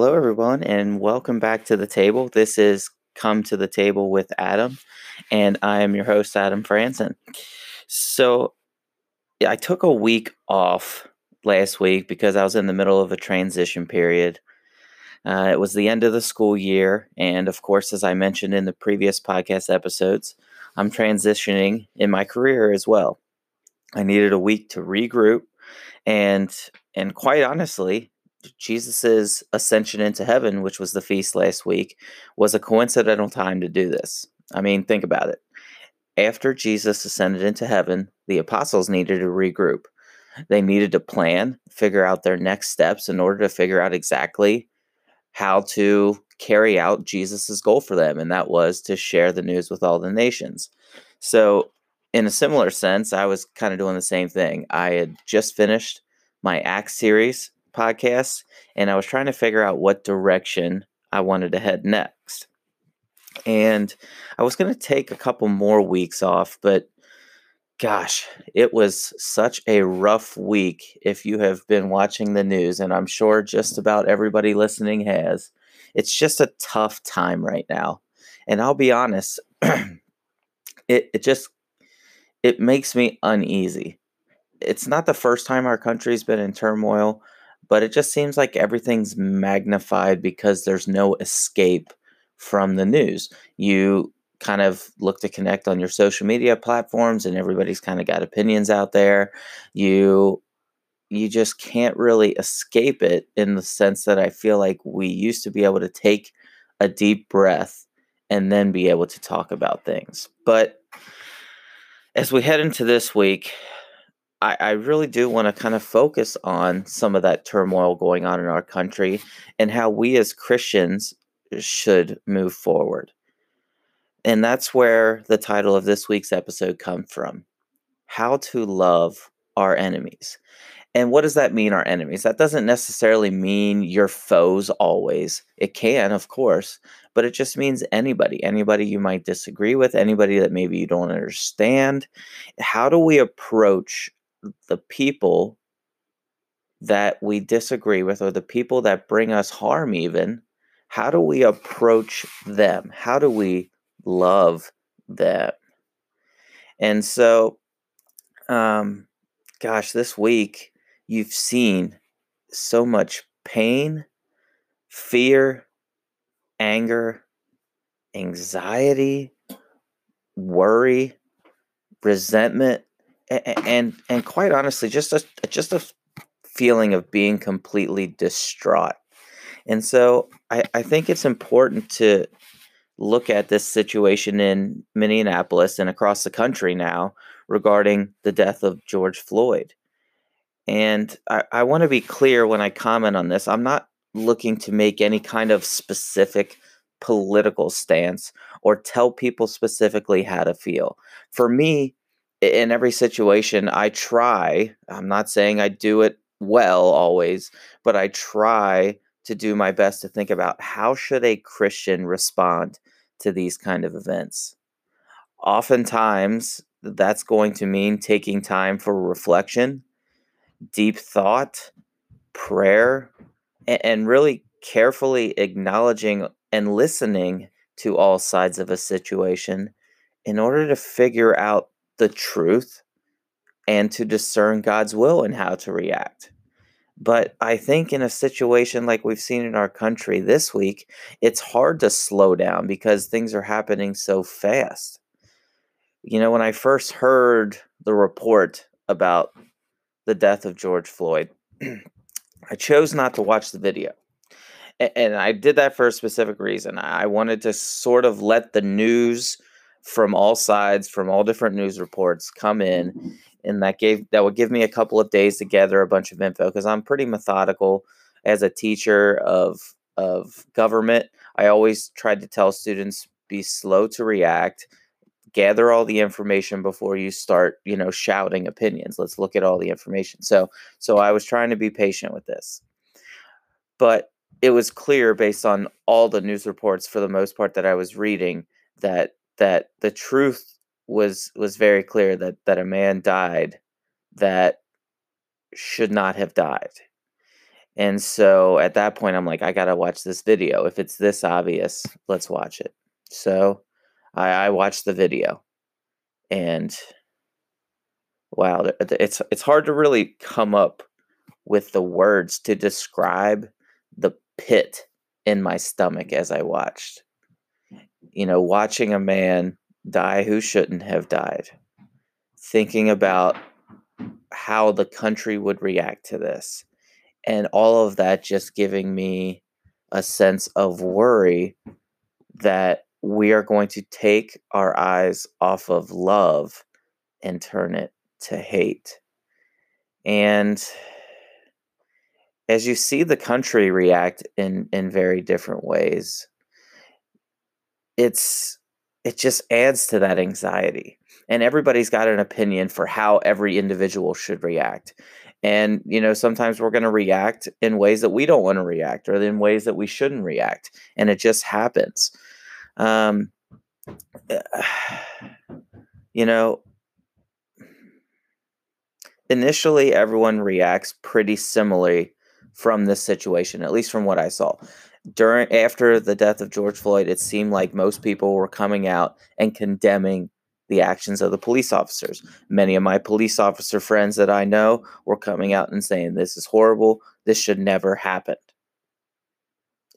Hello, everyone, and welcome back to the table. This is Come to the Table with Adam, and I am your host, Adam Franson. So, I took a week off last week because I was in the middle of a transition period. Uh, it was the end of the school year, and of course, as I mentioned in the previous podcast episodes, I'm transitioning in my career as well. I needed a week to regroup, and and quite honestly, Jesus's ascension into heaven, which was the feast last week, was a coincidental time to do this. I mean, think about it. After Jesus ascended into heaven, the apostles needed to regroup. They needed to plan, figure out their next steps in order to figure out exactly how to carry out Jesus's goal for them, and that was to share the news with all the nations. So, in a similar sense, I was kind of doing the same thing. I had just finished my Acts series podcasts, and I was trying to figure out what direction I wanted to head next. And I was going to take a couple more weeks off, but gosh, it was such a rough week if you have been watching the news, and I'm sure just about everybody listening has. It's just a tough time right now. And I'll be honest, it, it just it makes me uneasy. It's not the first time our country's been in turmoil, but it just seems like everything's magnified because there's no escape from the news. You kind of look to connect on your social media platforms and everybody's kind of got opinions out there. You you just can't really escape it in the sense that I feel like we used to be able to take a deep breath and then be able to talk about things. But as we head into this week, I, I really do want to kind of focus on some of that turmoil going on in our country and how we as Christians should move forward. And that's where the title of this week's episode comes from How to Love Our Enemies. And what does that mean, our enemies? That doesn't necessarily mean your foes always. It can, of course, but it just means anybody, anybody you might disagree with, anybody that maybe you don't understand. How do we approach the people that we disagree with or the people that bring us harm even how do we approach them? How do we love them? And so um gosh this week you've seen so much pain fear anger anxiety worry resentment and and quite honestly, just a just a feeling of being completely distraught. And so I, I think it's important to look at this situation in Minneapolis and across the country now regarding the death of George Floyd. And I, I want to be clear when I comment on this. I'm not looking to make any kind of specific political stance or tell people specifically how to feel. For me, in every situation i try i'm not saying i do it well always but i try to do my best to think about how should a christian respond to these kind of events. Oftentimes that's going to mean taking time for reflection deep thought prayer and really carefully acknowledging and listening to all sides of a situation in order to figure out the truth and to discern God's will and how to react. But I think in a situation like we've seen in our country this week, it's hard to slow down because things are happening so fast. You know, when I first heard the report about the death of George Floyd, I chose not to watch the video. And I did that for a specific reason. I wanted to sort of let the news from all sides, from all different news reports, come in, mm-hmm. and that gave that would give me a couple of days to gather a bunch of info because I'm pretty methodical as a teacher of of government. I always tried to tell students be slow to react, gather all the information before you start, you know, shouting opinions. Let's look at all the information. So so I was trying to be patient with this. But it was clear based on all the news reports for the most part that I was reading that that the truth was was very clear that that a man died that should not have died And so at that point, I'm like, I gotta watch this video. If it's this obvious, let's watch it. So I, I watched the video, and wow, it's it's hard to really come up with the words to describe the pit in my stomach as I watched. You know, watching a man die who shouldn't have died, thinking about how the country would react to this, and all of that just giving me a sense of worry that we are going to take our eyes off of love and turn it to hate. And as you see the country react in in very different ways, it's it just adds to that anxiety. And everybody's got an opinion for how every individual should react. And, you know, sometimes we're going to react in ways that we don't want to react or in ways that we shouldn't react. And it just happens. Um, you know, initially everyone reacts pretty similarly from this situation, at least from what I saw. During after the death of George Floyd, it seemed like most people were coming out and condemning the actions of the police officers. Many of my police officer friends that I know were coming out and saying, This is horrible. This should never happen.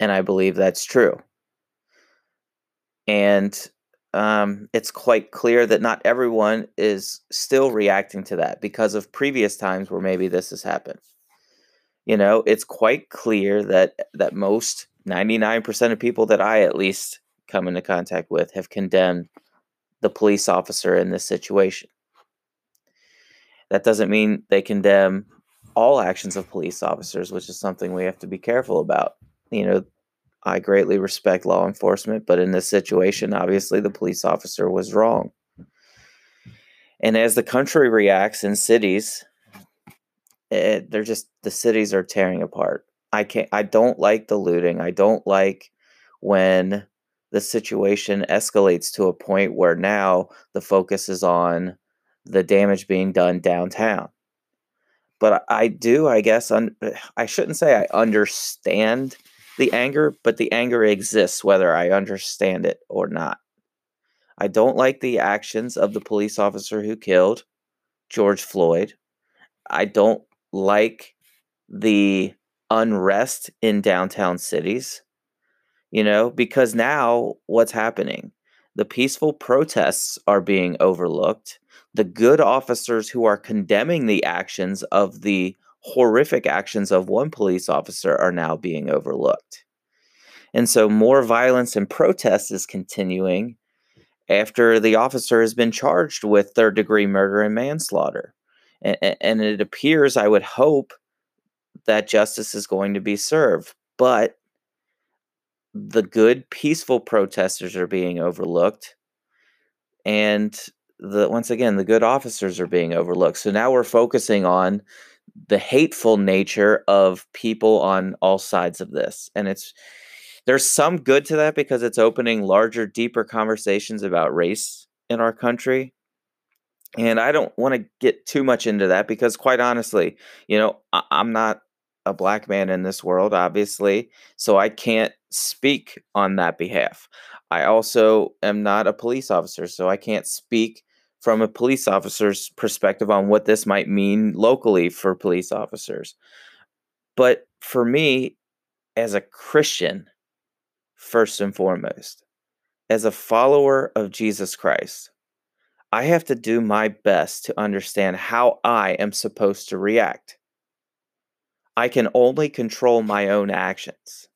And I believe that's true. And um, it's quite clear that not everyone is still reacting to that because of previous times where maybe this has happened. You know, it's quite clear that that most 99% of people that I at least come into contact with have condemned the police officer in this situation. That doesn't mean they condemn all actions of police officers, which is something we have to be careful about. You know, I greatly respect law enforcement, but in this situation, obviously the police officer was wrong. And as the country reacts in cities, it, they're just the cities are tearing apart. I can't. I don't like the looting. I don't like when the situation escalates to a point where now the focus is on the damage being done downtown. But I do, I guess, un- I shouldn't say I understand the anger, but the anger exists whether I understand it or not. I don't like the actions of the police officer who killed George Floyd. I don't like the unrest in downtown cities, you know, because now what's happening? The peaceful protests are being overlooked. The good officers who are condemning the actions of the horrific actions of one police officer are now being overlooked. And so more violence and protest is continuing after the officer has been charged with third degree murder and manslaughter. And, and it appears, I would hope, that justice is going to be served. But the good, peaceful protesters are being overlooked. And the once again, the good officers are being overlooked. So now we're focusing on the hateful nature of people on all sides of this. And it's there's some good to that because it's opening larger, deeper conversations about race in our country. And I don't want to get too much into that because, quite honestly, you know, I- I'm not a black man in this world, obviously, so I can't speak on that behalf. I also am not a police officer, so I can't speak from a police officer's perspective on what this might mean locally for police officers. But for me, as a Christian, first and foremost, as a follower of Jesus Christ, I have to do my best to understand how I am supposed to react. I can only control my own actions.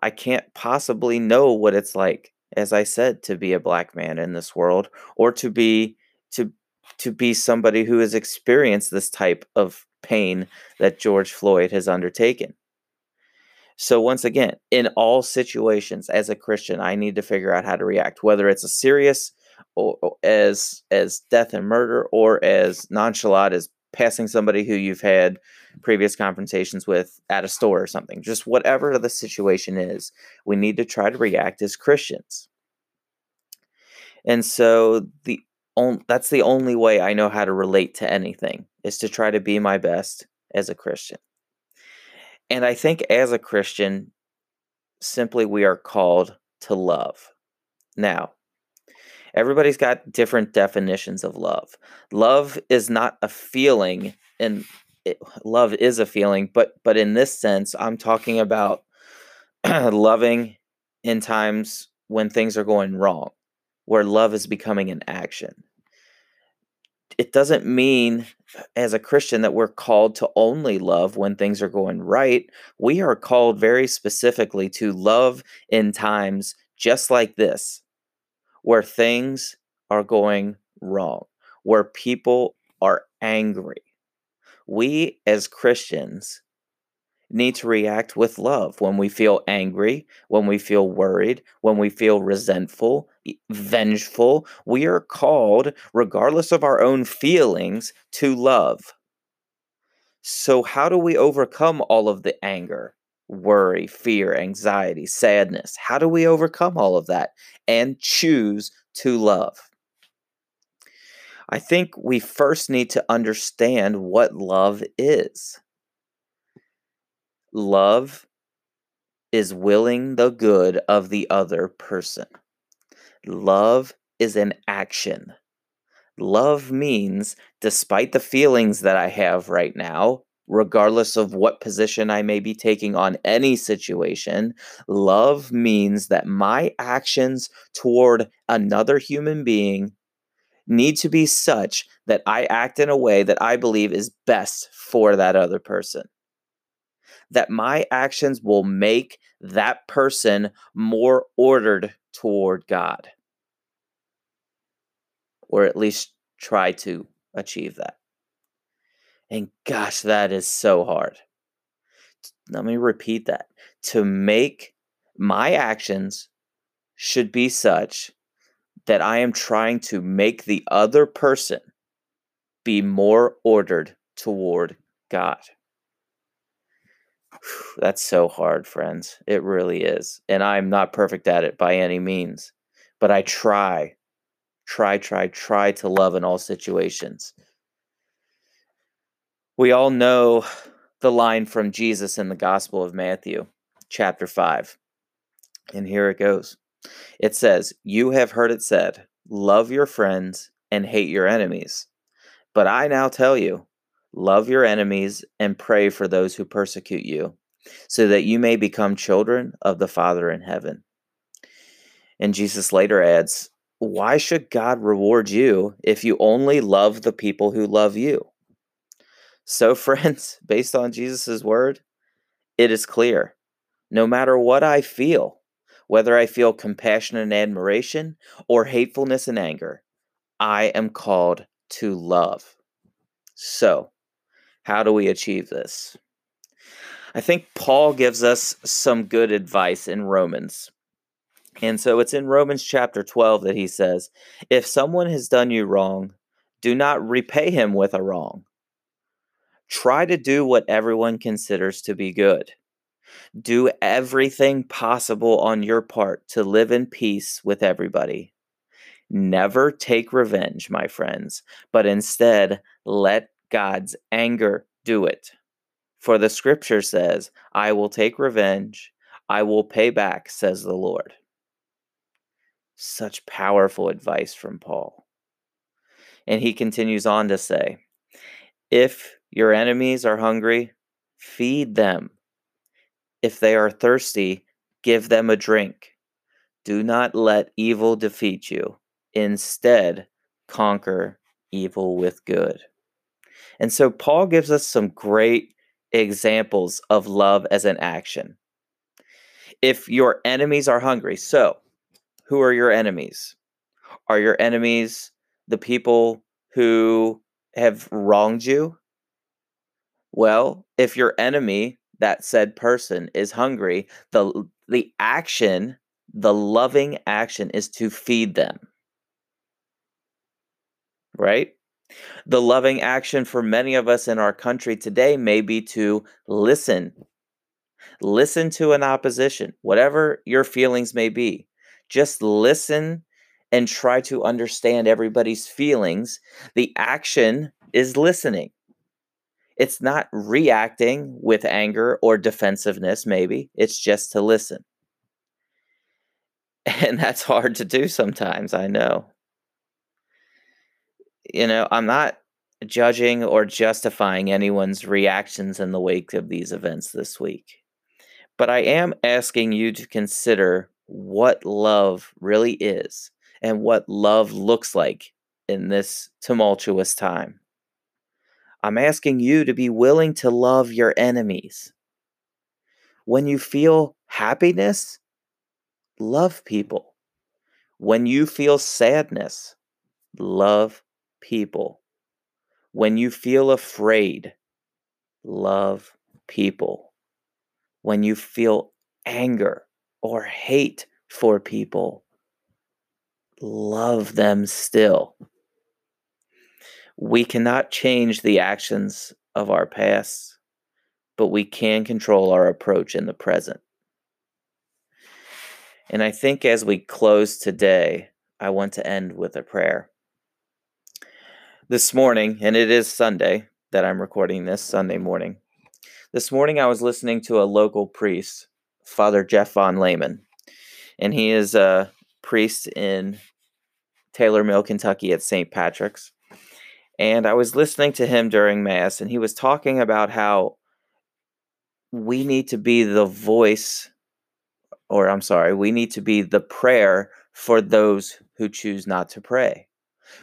I can't possibly know what it's like, as I said, to be a black man in this world or to be to to be somebody who has experienced this type of pain that George Floyd has undertaken. So once again, in all situations as a Christian, I need to figure out how to react, whether it's a serious or, or as as death and murder or as nonchalant as passing somebody who you've had previous confrontations with at a store or something. Just whatever the situation is, we need to try to react as Christians. And so the on, that's the only way I know how to relate to anything is to try to be my best as a Christian. And I think as a Christian, simply we are called to love. Now, everybody's got different definitions of love. Love is not a feeling and it, love is a feeling, but but in this sense, I'm talking about loving in times when things are going wrong, where love is becoming an action. It doesn't mean as a Christian that we're called to only love when things are going right. We are called very specifically to love in times just like this, where things are going wrong, where people are angry. We as Christians need to react with love when we feel angry, when we feel worried, when we feel resentful, vengeful. We are called, regardless of our own feelings, to love. So, how do we overcome all of the anger, worry, fear, anxiety, sadness? How do we overcome all of that and choose to love? I think we first need to understand what love is. Love is willing the good of the other person. Love is an action. Love means, despite the feelings that I have right now, regardless of what position I may be taking on any situation, love means that my actions toward another human being need to be such that I act in a way that I believe is best for that other person that my actions will make that person more ordered toward God. Or at least try to achieve that. And gosh, that is so hard. Let me repeat that. To make my actions should be such that I am trying to make the other person be more ordered toward God. That's so hard, friends. It really is. And I'm not perfect at it by any means, but I try, try, try, try to love in all situations. We all know the line from Jesus in the Gospel of Matthew, chapter 5. And here it goes it says, You have heard it said, love your friends and hate your enemies. But I now tell you, Love your enemies and pray for those who persecute you, so that you may become children of the Father in heaven. And Jesus later adds, Why should God reward you if you only love the people who love you? So, friends, based on Jesus' word, it is clear no matter what I feel, whether I feel compassion and admiration or hatefulness and anger, I am called to love. So, how do we achieve this? I think Paul gives us some good advice in Romans. And so it's in Romans chapter 12 that he says, If someone has done you wrong, do not repay him with a wrong. Try to do what everyone considers to be good. Do everything possible on your part to live in peace with everybody. Never take revenge, my friends, but instead let God's anger do it. For the scripture says, I will take revenge, I will pay back, says the Lord. Such powerful advice from Paul. And he continues on to say, If your enemies are hungry, feed them. If they are thirsty, give them a drink. Do not let evil defeat you. Instead, conquer evil with good. And so Paul gives us some great examples of love as an action. If your enemies are hungry, so who are your enemies? Are your enemies the people who have wronged you? Well, if your enemy, that said person, is hungry, the the action, the loving action is to feed them. Right? The loving action for many of us in our country today may be to listen. Listen to an opposition, whatever your feelings may be. Just listen and try to understand everybody's feelings. The action is listening. It's not reacting with anger or defensiveness, maybe. It's just to listen. And that's hard to do sometimes, I know. You know, I'm not judging or justifying anyone's reactions in the wake of these events this week. But I am asking you to consider what love really is and what love looks like in this tumultuous time. I'm asking you to be willing to love your enemies. When you feel happiness, love people. When you feel sadness, love people. When you feel afraid, love people. When you feel anger or hate for people, love them still. We cannot change the actions of our past, but we can control our approach in the present. And I think as we close today, I want to end with a prayer. This morning, and it is Sunday that I'm recording this, Sunday morning. This morning, I was listening to a local priest, Father Jeff Von Lehman, and he is a priest in Taylor Mill, Kentucky at St. Patrick's. And I was listening to him during Mass, and he was talking about how we need to be the voice, or I'm sorry, we need to be the prayer for those who choose not to pray.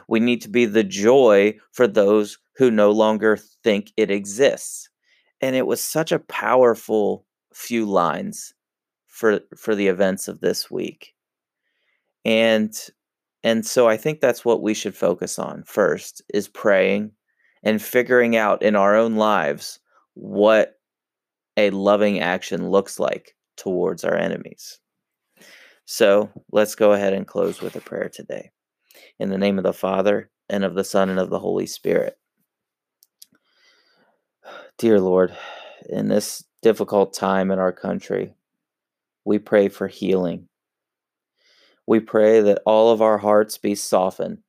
We need to be the joy for those who no longer think it exists. And it was such a powerful few lines for for the events of this week. And and so I think that's what we should focus on first is praying and figuring out in our own lives what a loving action looks like towards our enemies. So let's go ahead and close with a prayer today. In the name of the Father, and of the Son, and of the Holy Spirit. Dear Lord, in this difficult time in our country, we pray for healing we pray that all of our hearts be softened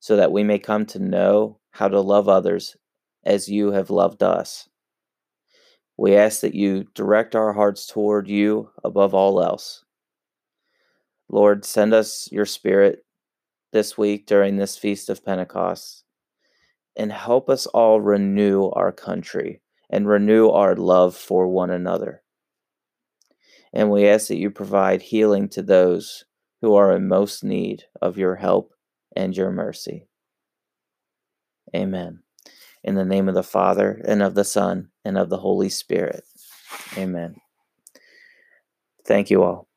so that we may come to know how to love others as you have loved us. We ask that you direct our hearts toward you above all else. Lord, send us your Spirit this week during this Feast of Pentecost and help us all renew our country and renew our love for one another. And we ask that you provide healing to those who are in most need of your help and your mercy. Amen. In the name of the Father, and of the Son, and of the Holy Spirit. Amen. Thank you all.